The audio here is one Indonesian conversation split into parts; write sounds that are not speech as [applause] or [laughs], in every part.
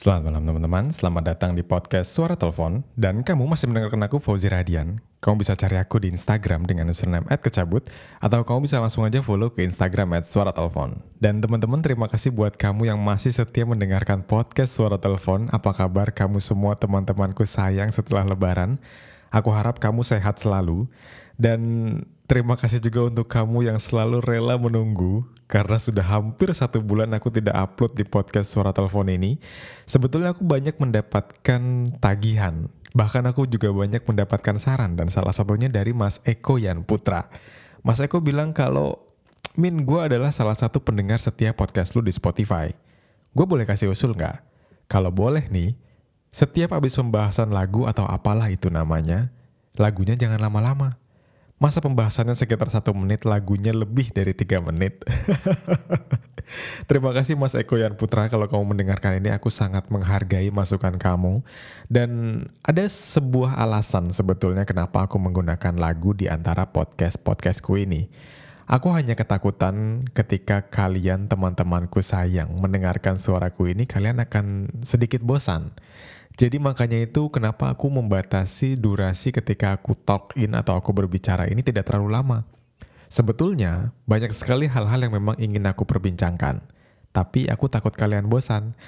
Selamat malam teman-teman, selamat datang di podcast Suara Telepon dan kamu masih mendengarkan aku Fauzi Radian. Kamu bisa cari aku di Instagram dengan username @kecabut atau kamu bisa langsung aja follow ke Instagram @suaratelepon. Dan teman-teman terima kasih buat kamu yang masih setia mendengarkan podcast Suara Telepon. Apa kabar kamu semua teman-temanku sayang setelah lebaran? Aku harap kamu sehat selalu dan terima kasih juga untuk kamu yang selalu rela menunggu karena sudah hampir satu bulan aku tidak upload di podcast suara telepon ini. Sebetulnya aku banyak mendapatkan tagihan. Bahkan aku juga banyak mendapatkan saran dan salah satunya dari Mas Eko Yan Putra. Mas Eko bilang kalau Min, gue adalah salah satu pendengar setiap podcast lu di Spotify. Gue boleh kasih usul nggak? Kalau boleh nih, setiap habis pembahasan lagu atau apalah itu namanya, lagunya jangan lama-lama Masa pembahasannya sekitar satu menit, lagunya lebih dari tiga menit. [laughs] Terima kasih Mas Eko Yan Putra kalau kamu mendengarkan ini aku sangat menghargai masukan kamu dan ada sebuah alasan sebetulnya kenapa aku menggunakan lagu di antara podcast-podcastku ini. Aku hanya ketakutan ketika kalian teman-temanku sayang mendengarkan suaraku ini kalian akan sedikit bosan. Jadi makanya itu kenapa aku membatasi durasi ketika aku talk in atau aku berbicara ini tidak terlalu lama. Sebetulnya banyak sekali hal-hal yang memang ingin aku perbincangkan. Tapi aku takut kalian bosan.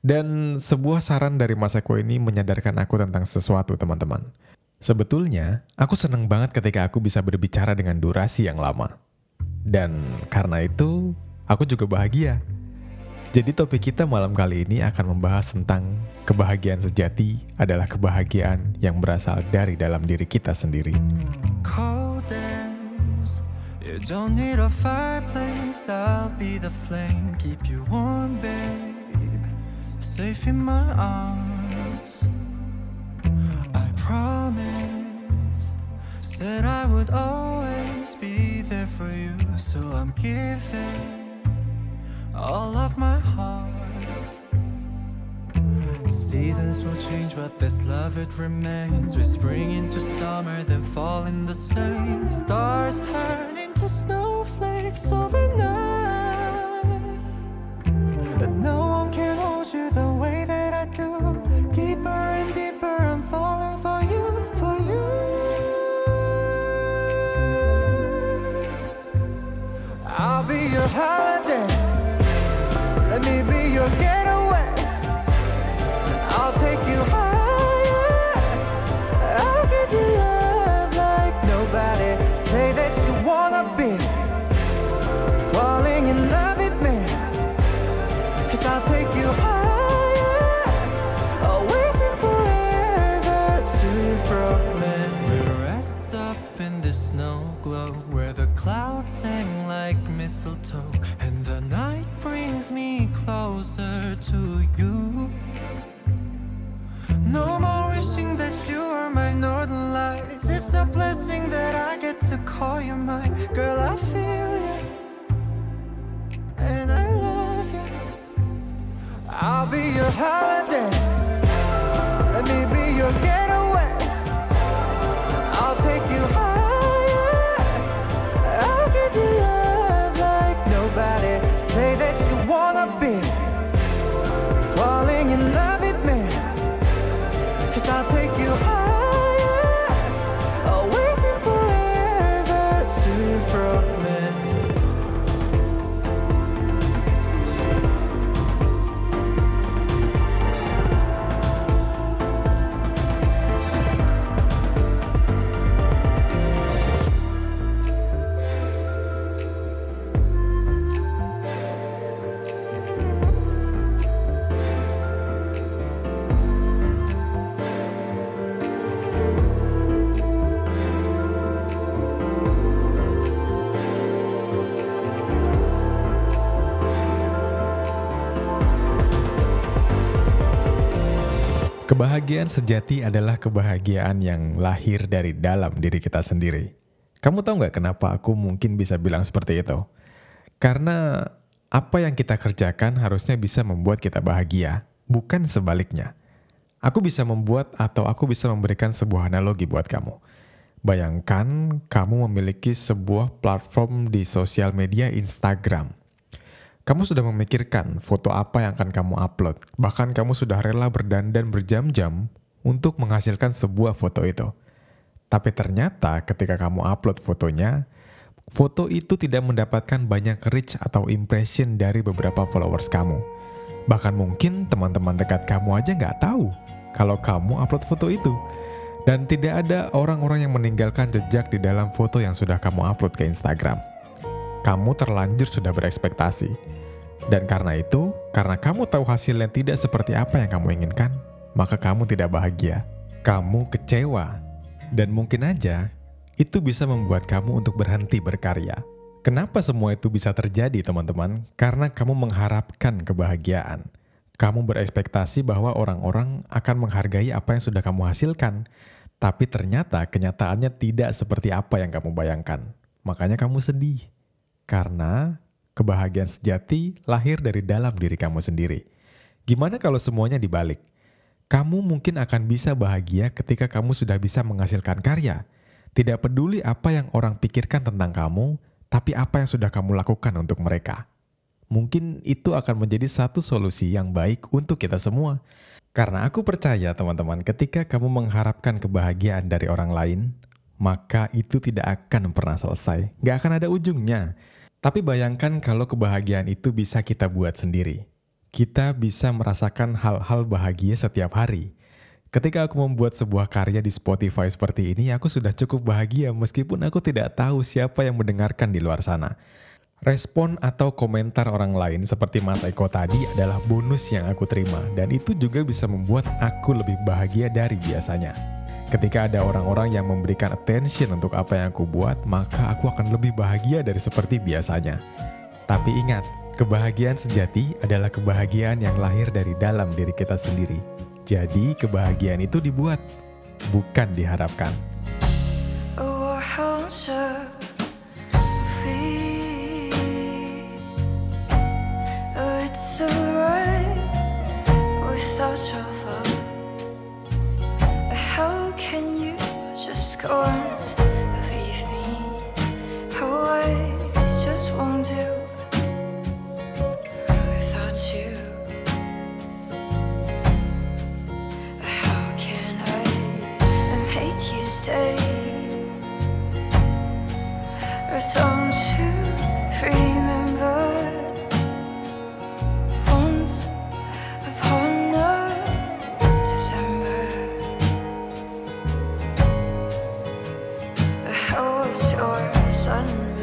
Dan sebuah saran dari Mas Eko ini menyadarkan aku tentang sesuatu teman-teman. Sebetulnya, aku senang banget ketika aku bisa berbicara dengan durasi yang lama. Dan karena itu, aku juga bahagia jadi topik kita malam kali ini akan membahas tentang kebahagiaan sejati adalah kebahagiaan yang berasal dari dalam diri kita sendiri. Said I would always be there for you, so I'm giving. All of my heart. Seasons will change, but this love it remains. We spring into summer, then fall in the same. Stars turn into snowflakes overnight. And no one can hold you the way that I do. Deeper and deeper, I'm falling for you, for you. I'll be your holiday. Let me be your getaway. I'll take you higher. I'll give you love like nobody. Say that you wanna be falling in love with me. Cause I'll take you higher. Always forever to from me. We're wrapped up in the snow glow where the clouds hang like mistletoe and the night me closer to you. No more wishing that you were my northern lights. It's a blessing that I get to call you mine. Girl, I feel you. And I love you. I'll be your holiday. Kebahagiaan sejati adalah kebahagiaan yang lahir dari dalam diri kita sendiri. Kamu tahu nggak kenapa aku mungkin bisa bilang seperti itu? Karena apa yang kita kerjakan harusnya bisa membuat kita bahagia, bukan sebaliknya. Aku bisa membuat atau aku bisa memberikan sebuah analogi buat kamu. Bayangkan kamu memiliki sebuah platform di sosial media Instagram. Kamu sudah memikirkan foto apa yang akan kamu upload. Bahkan kamu sudah rela berdandan berjam-jam untuk menghasilkan sebuah foto itu. Tapi ternyata ketika kamu upload fotonya, foto itu tidak mendapatkan banyak reach atau impression dari beberapa followers kamu. Bahkan mungkin teman-teman dekat kamu aja nggak tahu kalau kamu upload foto itu. Dan tidak ada orang-orang yang meninggalkan jejak di dalam foto yang sudah kamu upload ke Instagram. Kamu terlanjur sudah berekspektasi dan karena itu, karena kamu tahu hasilnya tidak seperti apa yang kamu inginkan, maka kamu tidak bahagia. Kamu kecewa. Dan mungkin aja, itu bisa membuat kamu untuk berhenti berkarya. Kenapa semua itu bisa terjadi, teman-teman? Karena kamu mengharapkan kebahagiaan. Kamu berekspektasi bahwa orang-orang akan menghargai apa yang sudah kamu hasilkan, tapi ternyata kenyataannya tidak seperti apa yang kamu bayangkan. Makanya kamu sedih. Karena Kebahagiaan sejati lahir dari dalam diri kamu sendiri. Gimana kalau semuanya dibalik? Kamu mungkin akan bisa bahagia ketika kamu sudah bisa menghasilkan karya. Tidak peduli apa yang orang pikirkan tentang kamu, tapi apa yang sudah kamu lakukan untuk mereka. Mungkin itu akan menjadi satu solusi yang baik untuk kita semua. Karena aku percaya teman-teman ketika kamu mengharapkan kebahagiaan dari orang lain, maka itu tidak akan pernah selesai. Gak akan ada ujungnya. Tapi bayangkan kalau kebahagiaan itu bisa kita buat sendiri. Kita bisa merasakan hal-hal bahagia setiap hari. Ketika aku membuat sebuah karya di Spotify seperti ini, aku sudah cukup bahagia meskipun aku tidak tahu siapa yang mendengarkan di luar sana. Respon atau komentar orang lain seperti Mas Eko tadi adalah bonus yang aku terima dan itu juga bisa membuat aku lebih bahagia dari biasanya. Ketika ada orang-orang yang memberikan attention untuk apa yang aku buat, maka aku akan lebih bahagia dari seperti biasanya. Tapi ingat, kebahagiaan sejati adalah kebahagiaan yang lahir dari dalam diri kita sendiri. Jadi, kebahagiaan itu dibuat, bukan diharapkan. Oh, or 温。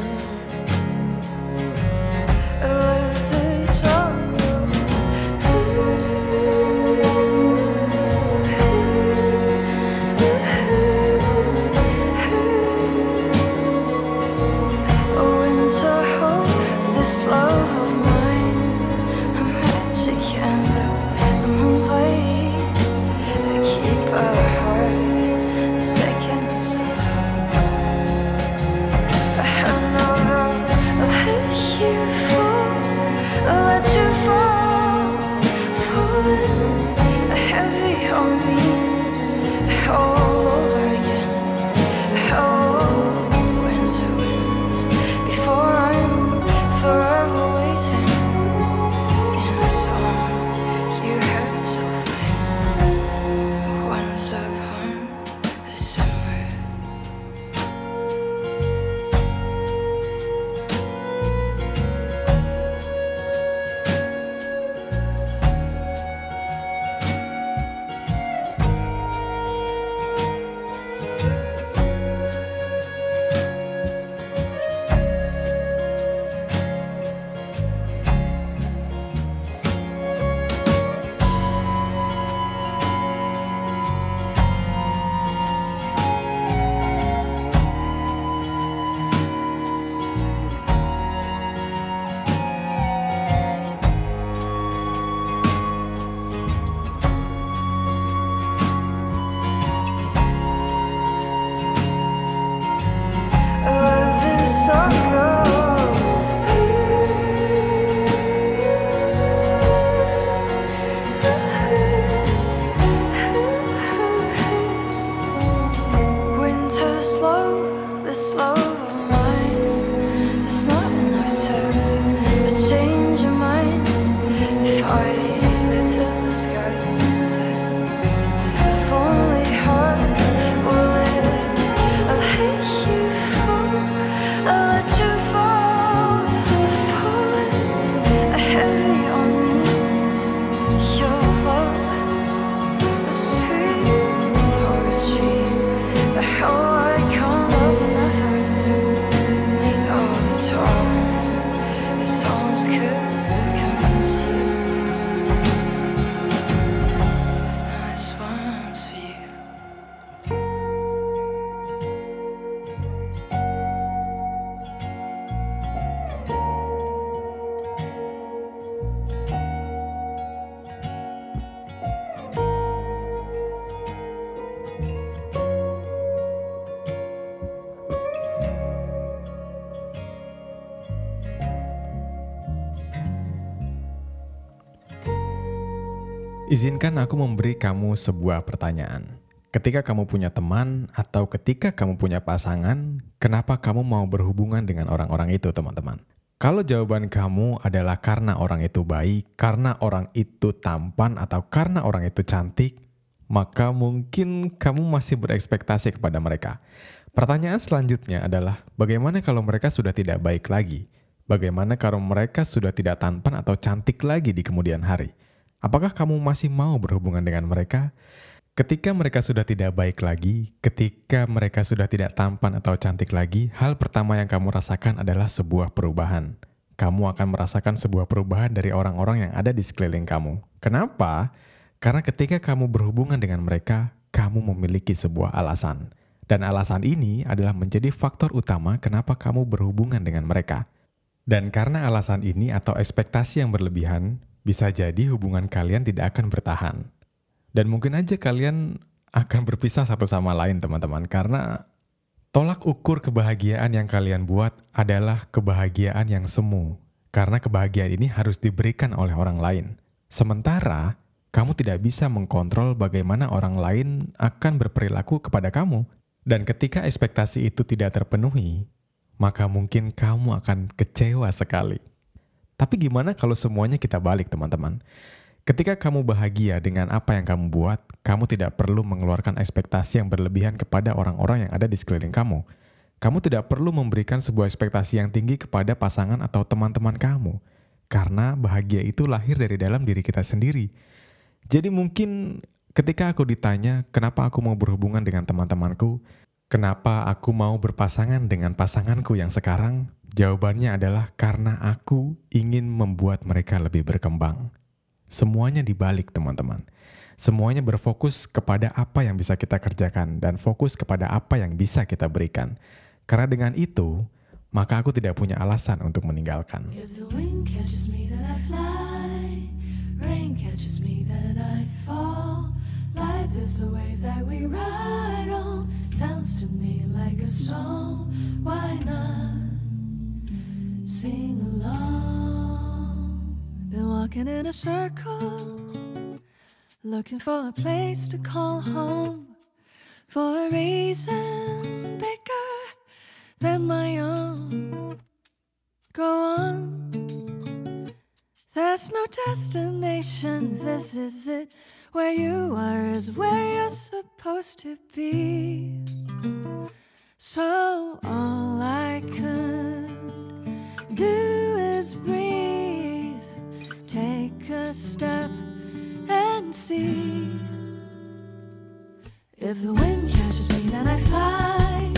Izinkan aku memberi kamu sebuah pertanyaan. Ketika kamu punya teman atau ketika kamu punya pasangan, kenapa kamu mau berhubungan dengan orang-orang itu, teman-teman? Kalau jawaban kamu adalah karena orang itu baik, karena orang itu tampan, atau karena orang itu cantik, maka mungkin kamu masih berekspektasi kepada mereka. Pertanyaan selanjutnya adalah, bagaimana kalau mereka sudah tidak baik lagi? Bagaimana kalau mereka sudah tidak tampan atau cantik lagi di kemudian hari? Apakah kamu masih mau berhubungan dengan mereka? Ketika mereka sudah tidak baik lagi, ketika mereka sudah tidak tampan atau cantik lagi, hal pertama yang kamu rasakan adalah sebuah perubahan. Kamu akan merasakan sebuah perubahan dari orang-orang yang ada di sekeliling kamu. Kenapa? Karena ketika kamu berhubungan dengan mereka, kamu memiliki sebuah alasan. Dan alasan ini adalah menjadi faktor utama kenapa kamu berhubungan dengan mereka. Dan karena alasan ini atau ekspektasi yang berlebihan, bisa jadi hubungan kalian tidak akan bertahan. Dan mungkin aja kalian akan berpisah satu sama lain teman-teman karena tolak ukur kebahagiaan yang kalian buat adalah kebahagiaan yang semu. Karena kebahagiaan ini harus diberikan oleh orang lain. Sementara kamu tidak bisa mengkontrol bagaimana orang lain akan berperilaku kepada kamu. Dan ketika ekspektasi itu tidak terpenuhi, maka mungkin kamu akan kecewa sekali. Tapi gimana kalau semuanya kita balik, teman-teman? Ketika kamu bahagia dengan apa yang kamu buat, kamu tidak perlu mengeluarkan ekspektasi yang berlebihan kepada orang-orang yang ada di sekeliling kamu. Kamu tidak perlu memberikan sebuah ekspektasi yang tinggi kepada pasangan atau teman-teman kamu, karena bahagia itu lahir dari dalam diri kita sendiri. Jadi, mungkin ketika aku ditanya, "Kenapa aku mau berhubungan dengan teman-temanku?" Kenapa aku mau berpasangan dengan pasanganku yang sekarang? Jawabannya adalah karena aku ingin membuat mereka lebih berkembang. Semuanya dibalik, teman-teman. Semuanya berfokus kepada apa yang bisa kita kerjakan dan fokus kepada apa yang bisa kita berikan. Karena dengan itu, maka aku tidak punya alasan untuk meninggalkan. Life is a wave that we ride on. Sounds to me like a song. Why not sing along? Been walking in a circle, looking for a place to call home. For a reason bigger than my own. Go on. There's no destination, this is it. Where you are is where you're supposed to be. So all I could do is breathe, take a step and see. If the wind catches me, then I fly.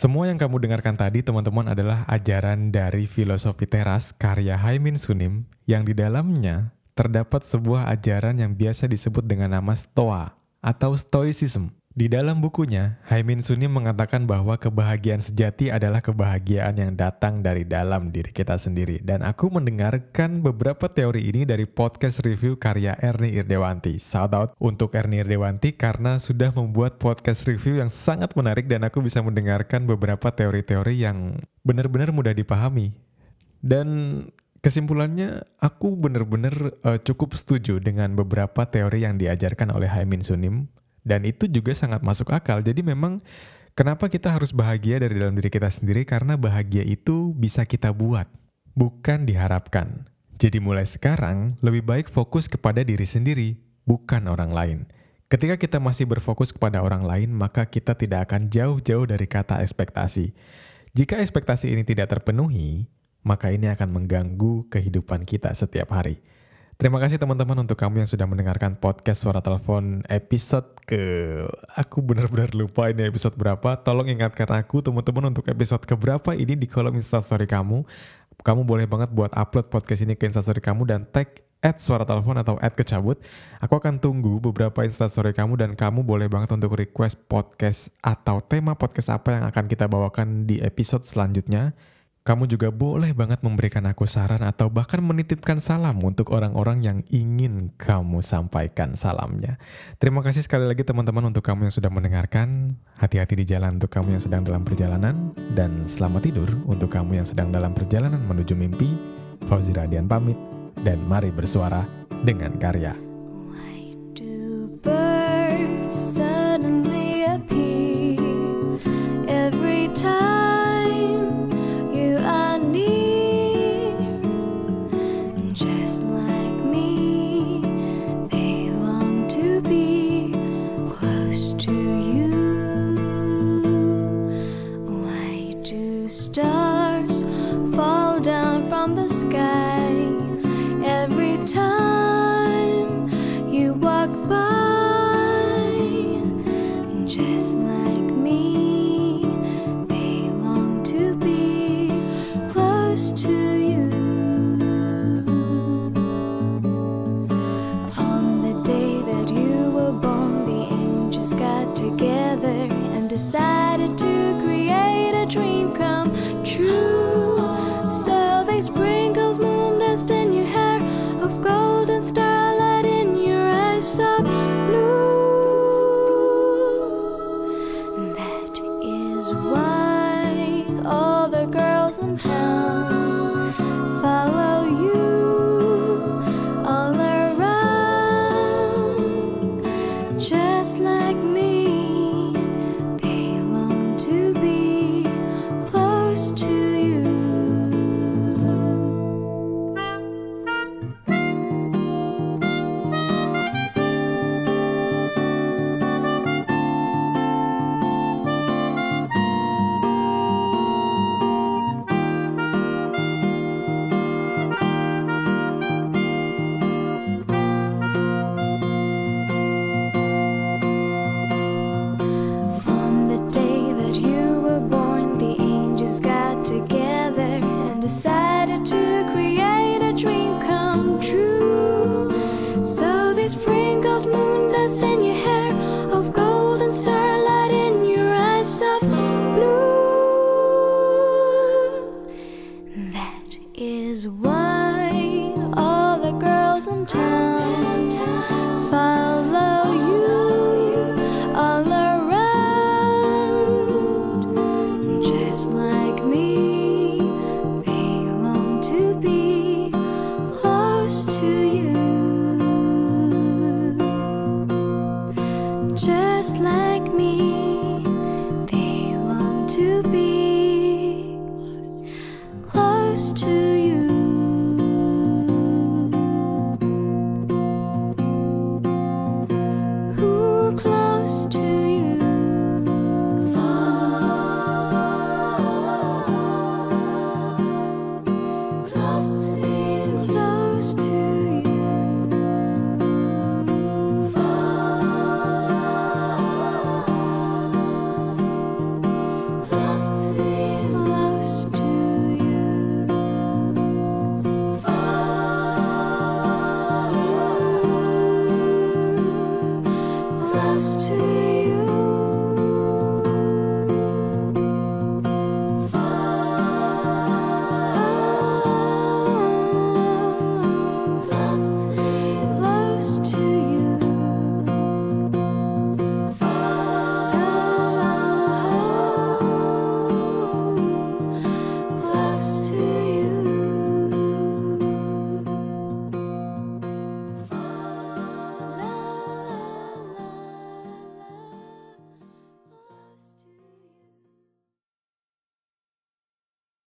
Semua yang kamu dengarkan tadi teman-teman adalah ajaran dari filosofi teras karya Haimin Sunim yang di dalamnya terdapat sebuah ajaran yang biasa disebut dengan nama Stoa atau Stoicism. Di dalam bukunya, Haimin Sunim mengatakan bahwa kebahagiaan sejati adalah kebahagiaan yang datang dari dalam diri kita sendiri. Dan aku mendengarkan beberapa teori ini dari podcast review karya Erni Irdewanti. Shout out untuk Erni Irdewanti karena sudah membuat podcast review yang sangat menarik dan aku bisa mendengarkan beberapa teori-teori yang benar-benar mudah dipahami. Dan kesimpulannya, aku benar-benar uh, cukup setuju dengan beberapa teori yang diajarkan oleh Haimin Sunim dan itu juga sangat masuk akal. Jadi memang kenapa kita harus bahagia dari dalam diri kita sendiri? Karena bahagia itu bisa kita buat, bukan diharapkan. Jadi mulai sekarang lebih baik fokus kepada diri sendiri, bukan orang lain. Ketika kita masih berfokus kepada orang lain, maka kita tidak akan jauh-jauh dari kata ekspektasi. Jika ekspektasi ini tidak terpenuhi, maka ini akan mengganggu kehidupan kita setiap hari. Terima kasih teman-teman untuk kamu yang sudah mendengarkan podcast Suara Telepon episode ke... Aku benar-benar lupa ini episode berapa. Tolong ingatkan aku teman-teman untuk episode keberapa ini di kolom instastory kamu. Kamu boleh banget buat upload podcast ini ke instastory kamu dan tag at suara telepon atau at kecabut. Aku akan tunggu beberapa instastory kamu dan kamu boleh banget untuk request podcast atau tema podcast apa yang akan kita bawakan di episode selanjutnya. Kamu juga boleh banget memberikan aku saran atau bahkan menitipkan salam untuk orang-orang yang ingin kamu sampaikan salamnya. Terima kasih sekali lagi teman-teman untuk kamu yang sudah mendengarkan. Hati-hati di jalan untuk kamu yang sedang dalam perjalanan. Dan selamat tidur untuk kamu yang sedang dalam perjalanan menuju mimpi. Fauzi Radian pamit dan mari bersuara dengan karya. sky.